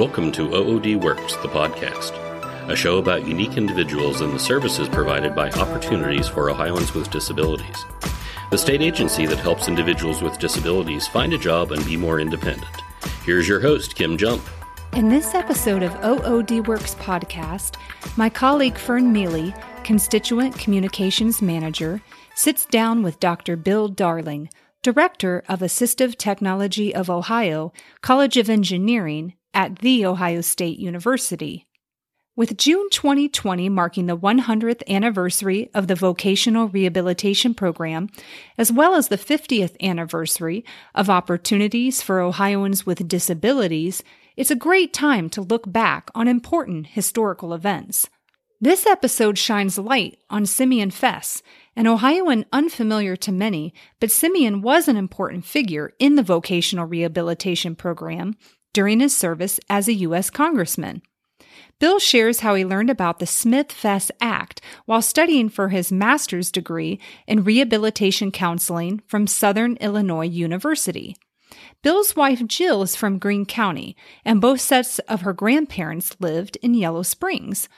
Welcome to OOD Works, the podcast, a show about unique individuals and the services provided by Opportunities for Ohioans with Disabilities, the state agency that helps individuals with disabilities find a job and be more independent. Here's your host, Kim Jump. In this episode of OOD Works podcast, my colleague Fern Mealy, Constituent Communications Manager, sits down with Dr. Bill Darling, Director of Assistive Technology of Ohio, College of Engineering at The Ohio State University. With June 2020 marking the 100th anniversary of the Vocational Rehabilitation Program, as well as the 50th anniversary of Opportunities for Ohioans with Disabilities, it's a great time to look back on important historical events. This episode shines light on Simeon Fess, an Ohioan unfamiliar to many, but Simeon was an important figure in the vocational rehabilitation program during his service as a U.S. Congressman. Bill shares how he learned about the Smith Fess Act while studying for his master's degree in rehabilitation counseling from Southern Illinois University. Bill's wife Jill is from Greene County, and both sets of her grandparents lived in Yellow Springs.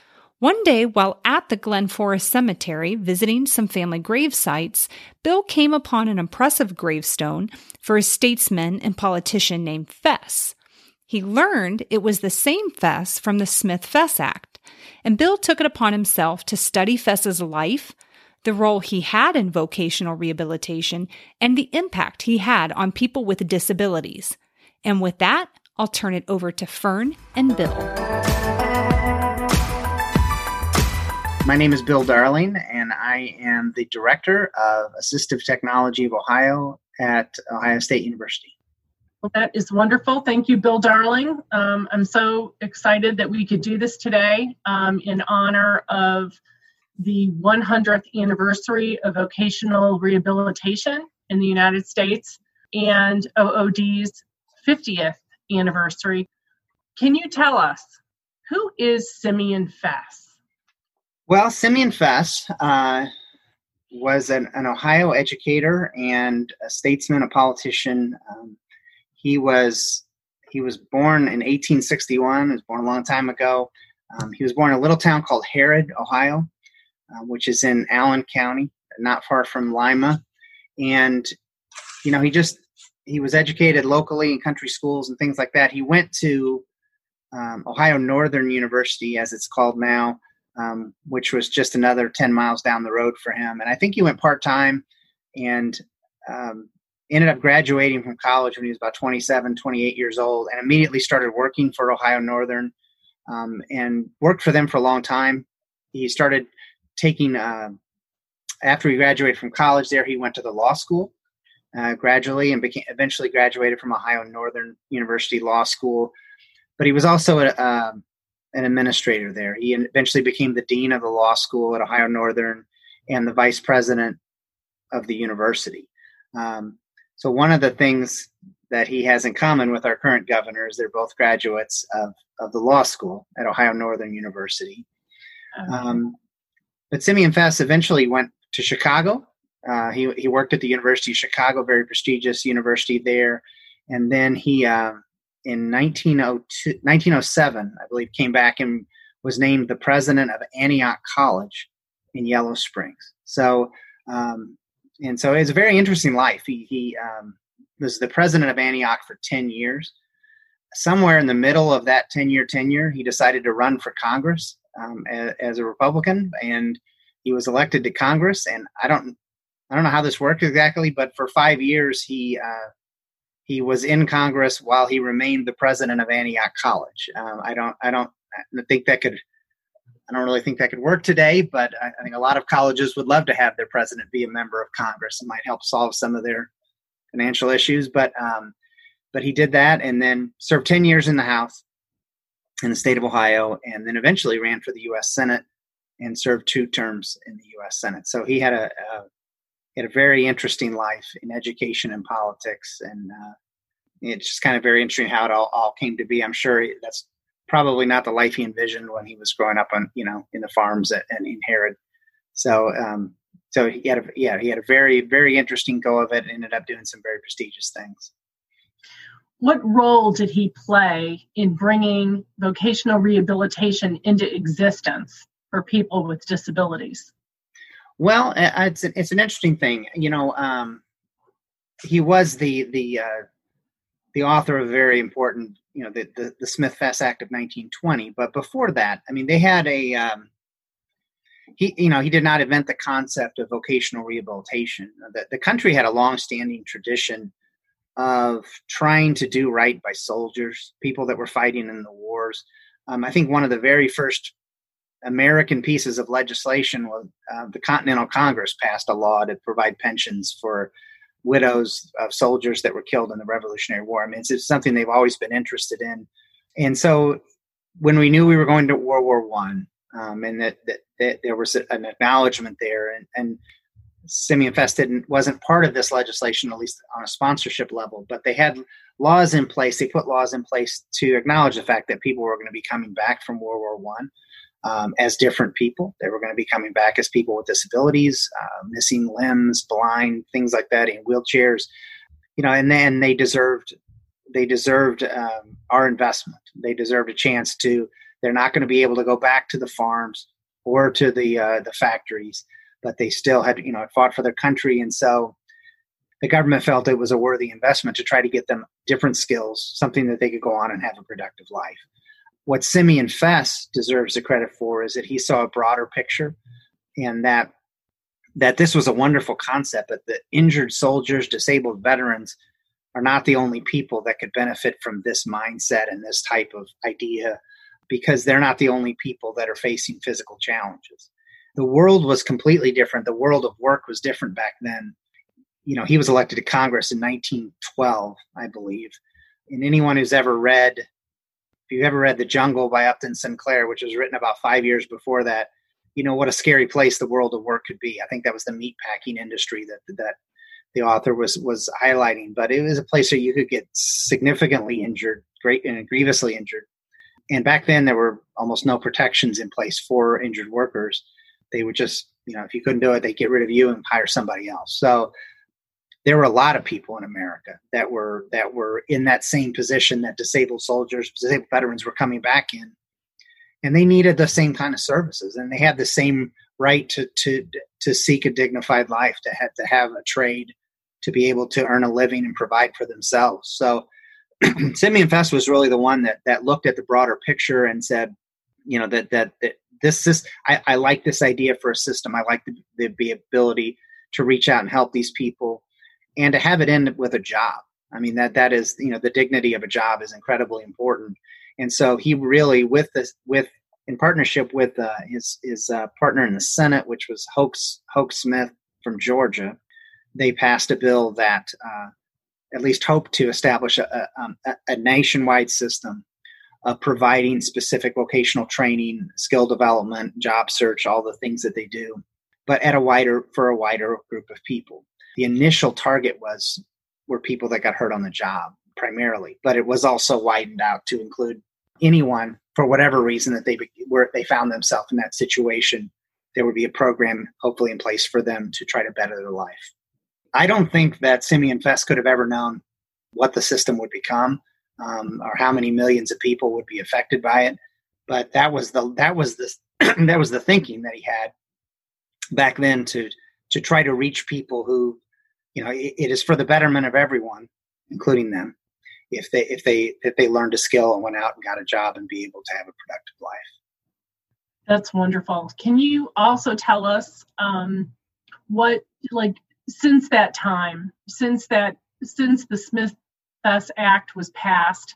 One day, while at the Glen Forest Cemetery visiting some family grave sites, Bill came upon an impressive gravestone for a statesman and politician named Fess. He learned it was the same Fess from the Smith Fess Act, and Bill took it upon himself to study Fess's life, the role he had in vocational rehabilitation, and the impact he had on people with disabilities. And with that, I'll turn it over to Fern and Bill. My name is Bill Darling, and I am the Director of Assistive Technology of Ohio at Ohio State University. Well, that is wonderful. Thank you, Bill Darling. Um, I'm so excited that we could do this today um, in honor of the 100th anniversary of vocational rehabilitation in the United States and OOD's 50th anniversary. Can you tell us who is Simeon Fess? Well, Simeon Fess uh, was an, an, Ohio educator and a statesman, a politician. Um, he was he was born in 1861. He was born a long time ago. Um, he was born in a little town called Harrod, Ohio, uh, which is in Allen County, not far from Lima. And you know, he just he was educated locally in country schools and things like that. He went to um, Ohio Northern University, as it's called now, um, which was just another 10 miles down the road for him. And I think he went part time and um, ended up graduating from college when he was about 27, 28 years old, and immediately started working for Ohio Northern um, and worked for them for a long time. He started taking, uh, after he graduated from college there, he went to the law school. Uh, gradually and became eventually graduated from Ohio Northern University Law School, but he was also a, a an administrator there. He eventually became the dean of the law school at Ohio Northern and the vice president of the university. Um, so one of the things that he has in common with our current governors, they're both graduates of, of the law school at Ohio Northern University. Um, but Simeon Fess eventually went to Chicago. Uh, he, he worked at the University of Chicago, very prestigious university there. And then he uh, in 1902, 1907, I believe, came back and was named the president of Antioch College in Yellow Springs. So, um, and so it's a very interesting life. He, he um, was the president of Antioch for 10 years. Somewhere in the middle of that 10 year tenure, he decided to run for Congress um, as, as, a Republican, and he was elected to Congress. And I don't, I don't know how this worked exactly, but for five years, he uh, he was in Congress while he remained the president of Antioch College. Um, I don't, I don't I think that could, I don't really think that could work today, but I, I, think a lot of colleges would love to have their president be a member of Congress. It might help solve some of their financial issues. But, um, but he did that and then served 10 years in the House in the state of Ohio, and then eventually ran for the U.S. Senate and served two terms in the U.S. Senate. So he had a, a had a very interesting life in education and politics, and uh, it's just kind of very interesting how it all, all came to be. I'm sure that's probably not the life he envisioned when he was growing up on you know in the farms at, and in Harrod. So um, so he had a yeah he had a very very interesting go of it. And ended up doing some very prestigious things. what role did he play in bringing vocational rehabilitation into existence for people with disabilities? Well, it's it's an interesting thing. You know, um, he was the the uh, the author of a very important, you know, the, the, the Smith-Fess Act of 1920. But before that, I mean, they had a um, he, you know, he did not invent the concept of vocational rehabilitation. The, the country had a long-standing tradition of trying to do right by soldiers, people that were fighting in the wars. Um, I think one of the very first American pieces of legislation was uh, the Continental Congress passed a law to provide pensions for widows of soldiers that were killed in the Revolutionary War. I mean, it's, it's something they've always been interested in. And so when we knew we were going to World War One, um, and that, that, that, there was an acknowledgement there, and, and Simeon Fess didn't wasn't part of this legislation, at least on a sponsorship level, but they had laws in place. They put laws in place to acknowledge the fact that people were going to be coming back from World War One um, as different people. They were going to be coming back as people with disabilities, uh, missing limbs, blind, things like that, in wheelchairs. You know, and then they deserved they deserved um, our investment. They deserved a chance to. They're not going to be able to go back to the farms or to the uh, the factories, but they still had you know fought for their country, and so the government felt it was a worthy investment to try to get them different skills, something that they could go on and have a productive life what Simeon Fess deserves the credit for is that he saw a broader picture and that that this was a wonderful concept that the injured soldiers, disabled veterans are not the only people that could benefit from this mindset and this type of idea because they're not the only people that are facing physical challenges. The world was completely different. The world of work was different back then. You know, he was elected to Congress in 1912, I believe. And anyone who's ever read you've ever read The Jungle by Upton Sinclair, which was written about five years before that, you know what a scary place the world of work could be. I think that was the meat packing industry that that the author was was highlighting. But it was a place where you could get significantly injured, great and grievously injured. And back then, there were almost no protections in place for injured workers. They would just, you know, if you couldn't do it, they'd get rid of you and hire somebody else. So there were a lot of people in America that were that were in that same position that disabled soldiers, disabled veterans were coming back in, and they needed the same kind of services, and they had the same right to to to seek a dignified life, to have to have a trade, to be able to earn a living and provide for themselves. So, Simeon Fess was really the one that that looked at the broader picture and said, you know, that that, that this this I, I like this idea for a system. I like the, the ability to reach out and help these people and to have it end with a job. I mean that that is you know the dignity of a job is incredibly important, and so he really with this with in partnership with uh, his his uh, partner in the Senate, which was Hoke Hoke Smith from Georgia, they passed a bill that uh, at least hoped to establish a, um, a, a nationwide system of providing specific vocational training, skill development, job search, all the things that they do, but at a wider for a wider group of people the initial target was were people that got hurt on the job primarily, but it was also widened out to include anyone for whatever reason that they were they found themselves in that situation. There would be a program hopefully in place for them to try to better their life. I don't think that Simeon Fess could have ever known what the system would become um, or how many millions of people would be affected by it. But that was the that was the that was the thinking that he had back then to to try to reach people who, you know, it, it is for the betterment of everyone, including them, if they if they if they learned a skill and went out and got a job and be able to have a productive life. That's wonderful. Can you also tell us um, what like since that time, since that since the Smith Fess Act was passed,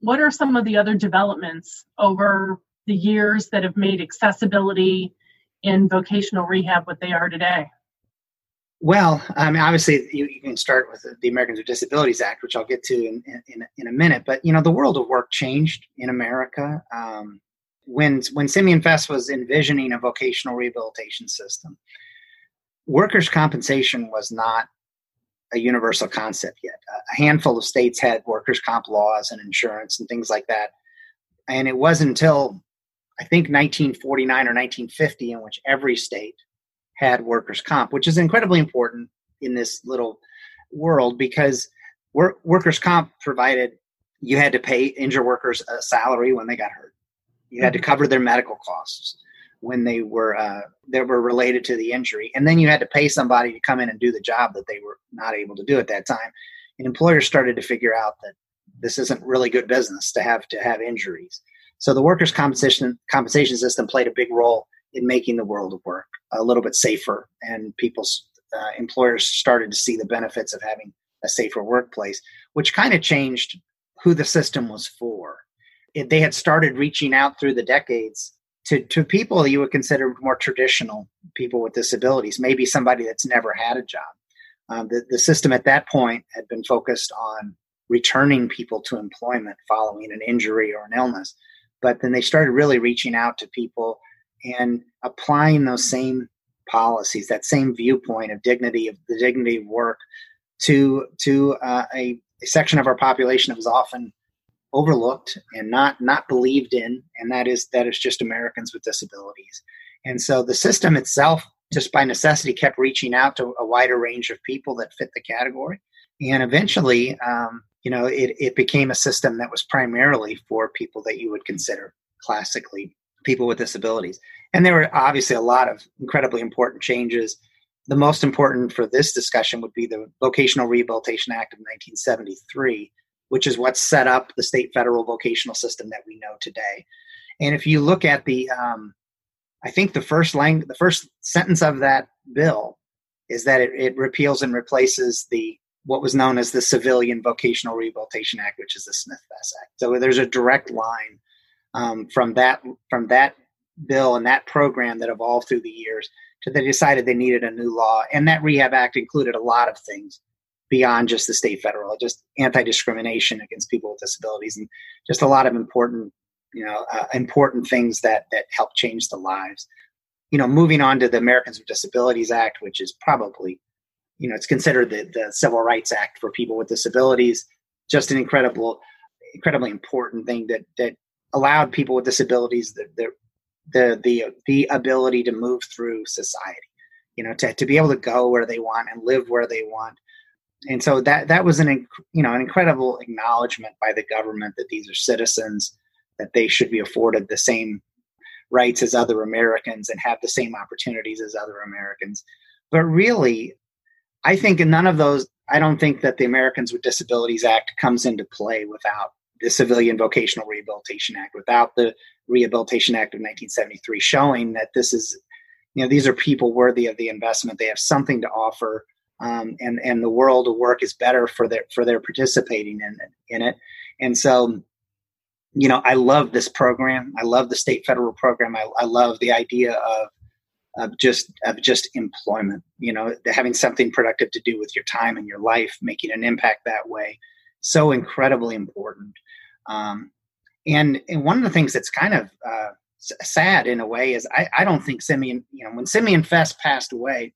what are some of the other developments over the years that have made accessibility in vocational rehab what they are today? Well, I mean, obviously, you, you, can start with the Americans with Disabilities Act, which I'll get to in, in, in a minute. But you know, the world of work changed in America um, when when Simeon Fess was envisioning a vocational rehabilitation system. Workers' compensation was not a universal concept yet. A handful of states had workers' comp laws and insurance and things like that, and it wasn't until I think 1949 or 1950 in which every state had workers' comp, which is incredibly important in this little world because work, workers' comp provided you had to pay injured workers a salary when they got hurt. You had to mm-hmm. cover their medical costs when they were uh, that were related to the injury, and then you had to pay somebody to come in and do the job that they were not able to do at that time. And employers started to figure out that this isn't really good business to have to have injuries. So the workers' compensation compensation system played a big role in making the world of work a little bit safer, and people's uh, employers started to see the benefits of having a safer workplace, which kind of changed who the system was for. It, they had started reaching out through the decades to, to people you would consider more traditional people with disabilities, maybe somebody that's never had a job. Um, the, the system at that point had been focused on returning people to employment following an injury or an illness. But then they started really reaching out to people and applying those same policies, that same viewpoint of dignity of the dignity of work to to uh, a, a section of our population that was often overlooked and not not believed in, and that is that is just Americans with disabilities. And so the system itself, just by necessity, kept reaching out to a wider range of people that fit the category, and eventually, um, you know, it, it became a system that was primarily for people that you would consider classically people with disabilities. And there were obviously a lot of incredibly important changes. The most important for this discussion would be the Vocational Rehabilitation Act of 1973, which is what set up the state federal vocational system that we know today. And if you look at the, um, I think the first line, the first sentence of that bill is that it, it repeals and replaces the what was known as the Civilian Vocational Rehabilitation Act, which is the Smith-Fess Act. So there's a direct line um, from that from that bill and that program that evolved through the years to they decided they needed a new law. And that Rehab Act included a lot of things beyond just the state federal, just anti-discrimination against people with disabilities, and just a lot of important, you know, uh, important things that that help change the lives. You know, moving on to the Americans with Disabilities Act, which is probably, you know, it's considered the, the Civil Rights Act for people with disabilities. Just an incredible, incredibly important thing that that allowed people with disabilities the, the the the the ability to move through society you know to, to be able to go where they want and live where they want. And so that that was an you know an incredible acknowledgement by the government that these are citizens that they should be afforded the same rights as other Americans and have the same opportunities as other Americans. But really I think none of those I don't think that the Americans with Disabilities Act comes into play without the Civilian Vocational Rehabilitation Act, without the Rehabilitation Act of 1973, showing that this is, you know, these are people worthy of the investment. They have something to offer, um, and and the world of work is better for their for their participating in in it. And so, you know, I love this program. I love the state federal program. I, I love the idea of of just of just employment. You know, having something productive to do with your time and your life, making an impact that way so incredibly important. Um, and and one of the things that's kind of uh, sad in a way is I, I don't think Simeon, you know, when Simeon Fess passed away,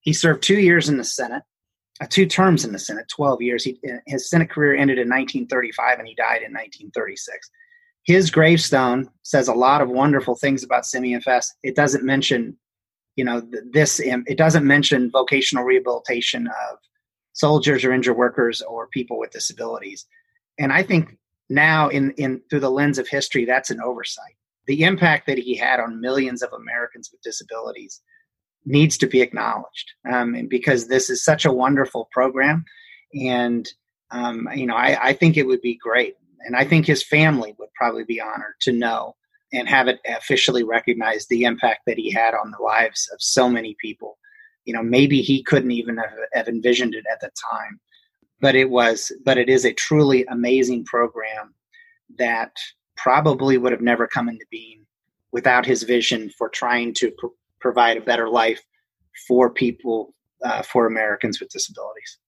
he served two years in the Senate, uh, two terms in the Senate, 12 years. He, his Senate career ended in 1935 and he died in 1936. His gravestone says a lot of wonderful things about Simeon Fess. It doesn't mention, you know, this, it doesn't mention vocational rehabilitation of soldiers or injured workers or people with disabilities. And I think now in, in through the lens of history, that's an oversight. The impact that he had on millions of Americans with disabilities needs to be acknowledged. Um, and because this is such a wonderful program. And, um, you know, I, I think it would be great. And I think his family would probably be honored to know and have it officially recognized the impact that he had on the lives of so many people you know maybe he couldn't even have, have envisioned it at the time but it was but it is a truly amazing program that probably would have never come into being without his vision for trying to pr- provide a better life for people uh, for americans with disabilities.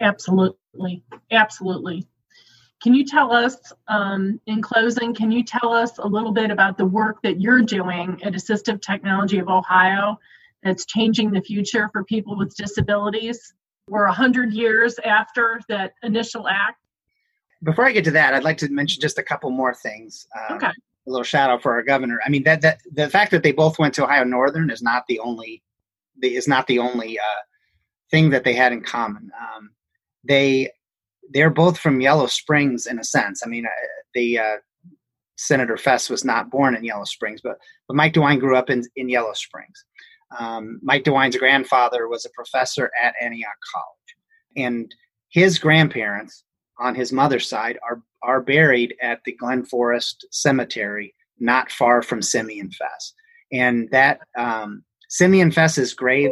Absolutely. Absolutely. Can you tell us um, in closing can you tell us a little bit about the work that you're doing at assistive technology of ohio that's changing the future for people with disabilities. We're 100 years after that initial act. Before I get to that, I'd like to mention just a couple more things. Um, okay. A little shout out for our governor. I mean that that the fact that they both went to Ohio Northern is not the only is not the only uh, thing that they had in common. Um, they they're both from Yellow Springs in a sense. I mean, uh, the uh, Senator Fess was not born in Yellow Springs, but but Mike DeWine grew up in in Yellow Springs. Um, Mike DeWine's grandfather was a professor at Antioch College, and his grandparents on his mother's side are are buried at the Glen Forest Cemetery, not far from Simeon Fess. And that um, Simeon Fess's grave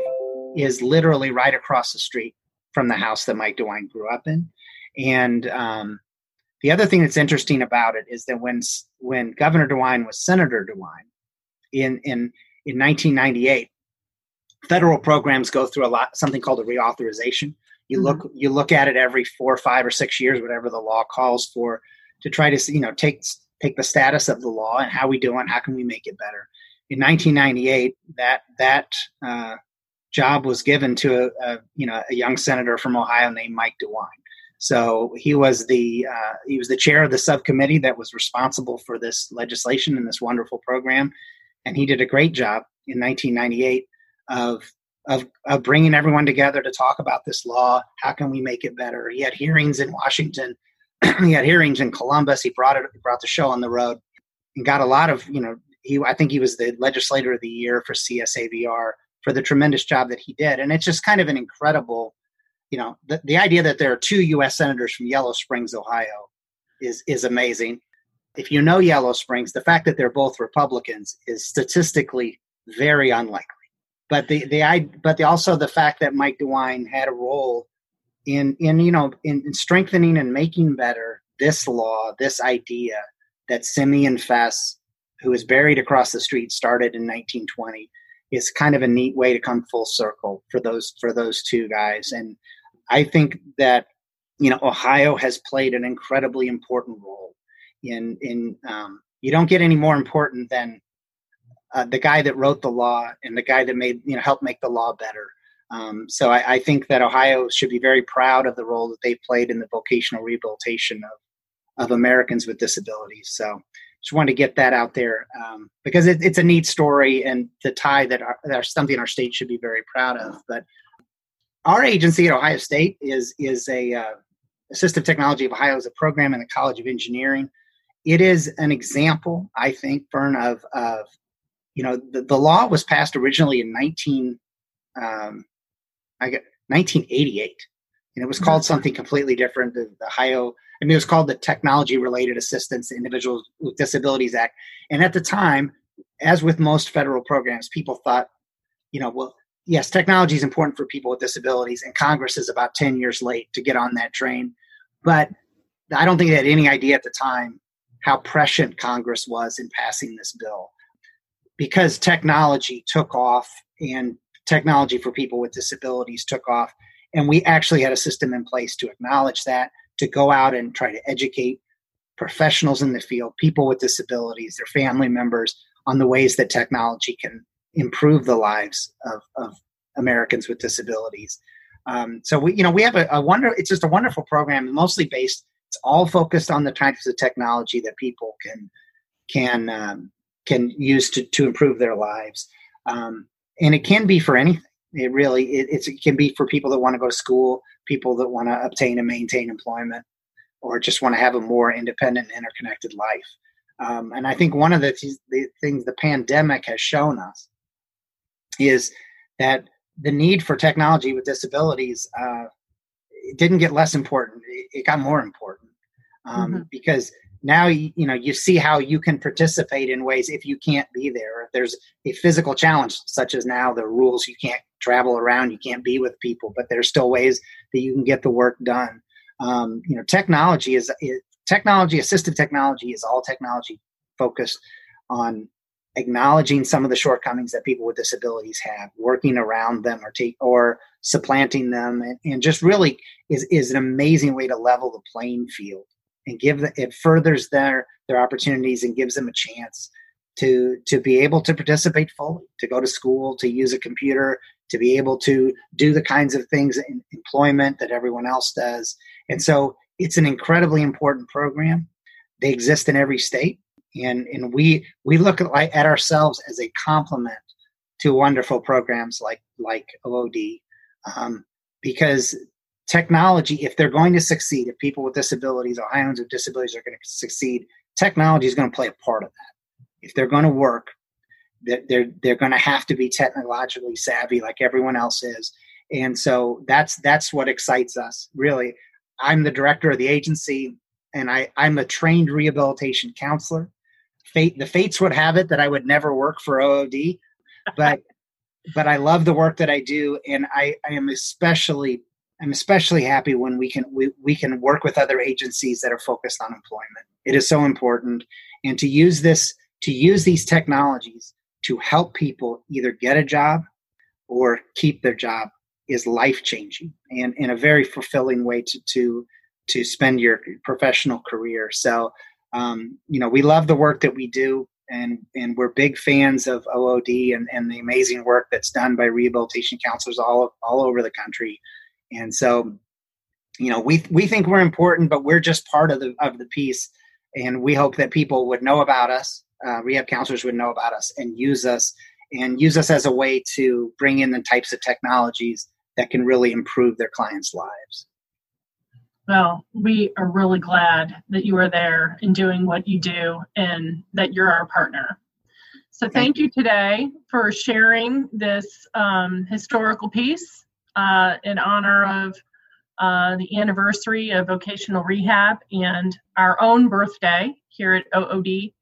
is literally right across the street from the house that Mike DeWine grew up in. And um, the other thing that's interesting about it is that when when Governor DeWine was Senator DeWine in in in 1998, federal programs go through a lot something called a reauthorization. You mm-hmm. look you look at it every four, five, or six years, whatever the law calls for, to try to you know take take the status of the law and how we doing, how can we make it better. In 1998, that that uh, job was given to a, a, you know a young senator from Ohio named Mike DeWine. So he was the uh, he was the chair of the subcommittee that was responsible for this legislation and this wonderful program, and he did a great job in 1998 of of, of bringing everyone together to talk about this law. How can we make it better? He had hearings in Washington. he had hearings in Columbus. He brought it, brought the show on the road, and got a lot of you know. He I think he was the legislator of the year for CSAVR for the tremendous job that he did, and it's just kind of an incredible, you know, the, the idea that there are two U.S. senators from Yellow Springs, Ohio, is is amazing. If you know Yellow Springs, the fact that they're both Republicans is statistically very unlikely but the the I but the, also the fact that Mike DeWine had a role in in you know in, in strengthening and making better this law, this idea that Simeon Fess, who is buried across the street, started in 1920, is kind of a neat way to come full circle for those for those two guys. And I think that you know Ohio has played an incredibly important role in in um, you don't get any more important than uh, the guy that wrote the law and the guy that made you know helped make the law better. Um, so I, I, think that Ohio should be very proud of the role that they played in the vocational rehabilitation of of Americans with disabilities. So just wanted to get that out there um, because it, it's a neat story and the tie that are, that something our state should be very proud of. But our agency at Ohio State is is a uh, Assistive Technology of Ohio is a program in the College of Engineering. It is an example, I think, Fern, of, of you know, the, the law was passed originally in 19, um, I get 1988, and it was called mm-hmm. something completely different. The, the Ohio, I mean, it was called the Technology Related Assistance to Individuals with Disabilities Act. And at the time, as with most federal programs, people thought, you know, well, yes, technology is important for people with disabilities, and Congress is about 10 years late to get on that train. But I don't think they had any idea at the time how prescient Congress was in passing this bill because technology took off and technology for people with disabilities took off and we actually had a system in place to acknowledge that to go out and try to educate professionals in the field people with disabilities their family members on the ways that technology can improve the lives of, of americans with disabilities. Um, so we you know we have a, a wonder it's just a wonderful program mostly based it's all focused on the types of technology that people can can um, can use to, to improve their lives. Um, and it can be for anything. It really it, it can be for people that want to go to school, people that want to obtain and maintain employment, or just want to have a more independent, interconnected life. Um, and I think one of the, the things the pandemic has shown us is that the need for technology with disabilities uh, didn't get less important; it, got more important um, mm-hmm. because now you, you know you see how you can participate in ways if you can't be there. If there's a physical challenge such as now the rules you can't travel around you can't be with people but there's still ways that you can get the work done. Um, you know technology is, is technology assistive technology is all technology focused on acknowledging some of the shortcomings that people with disabilities have working around them or take or supplanting them and, and just really is, is an amazing way to level the playing field and give the, it furthers their their opportunities and gives them a chance to to be able to participate fully to go to school to use a computer to be able to do the kinds of things in employment that everyone else does. And so it's an incredibly important program. They exist in every state and and we we look at, at ourselves as a complement to wonderful programs like like OOD um, because technology, if they're going to succeed, if people with disabilities, Ohioans with disabilities are going to succeed, technology is going to play a part of that. If they're going to work, they're they're, they're going to have to be technologically savvy like everyone else is. And so that's that's what excites us. Really, I'm the director of the agency, and I I'm a trained rehabilitation counselor. Fate the fates would have it that I would never work for OOD, but but I love the work that I do, and I, I am especially I'm especially happy when we can we, we can work with other agencies that are focused on employment. It is so important, and to use this to use these technologies to help people either get a job or keep their job is life changing and in a very fulfilling way to to to spend your professional career. So um, you know we love the work that we do and and we're big fans of OOD and, and the amazing work that's done by rehabilitation counselors all all over the country. And so, you know, we we think we're important, but we're just part of the of the piece. And we hope that people would know about us, uh, rehab counselors would know about us, and use us and use us as a way to bring in the types of technologies that can really improve their clients' lives. Well, we are really glad that you are there and doing what you do and that you're our partner. So, thank you today for sharing this um, historical piece uh, in honor of uh, the anniversary of vocational rehab and our own birthday here at OOD.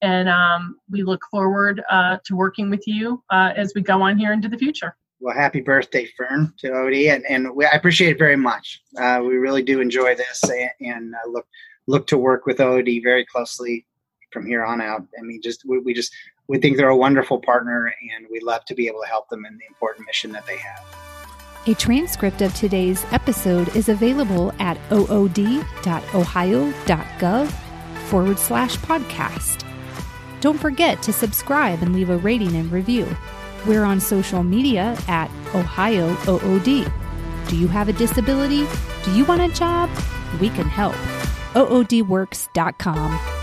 And um, we look forward uh, to working with you uh, as we go on here into the future. Well, happy birthday, Fern, to Odie, and, and we, I appreciate it very much. Uh, we really do enjoy this, and, and uh, look look to work with Odie very closely from here on out. I mean, just we, we just we think they're a wonderful partner, and we love to be able to help them in the important mission that they have. A transcript of today's episode is available at ood.ohio.gov forward slash podcast. Don't forget to subscribe and leave a rating and review. We're on social media at Ohio OOD. Do you have a disability? Do you want a job? We can help. OODworks.com.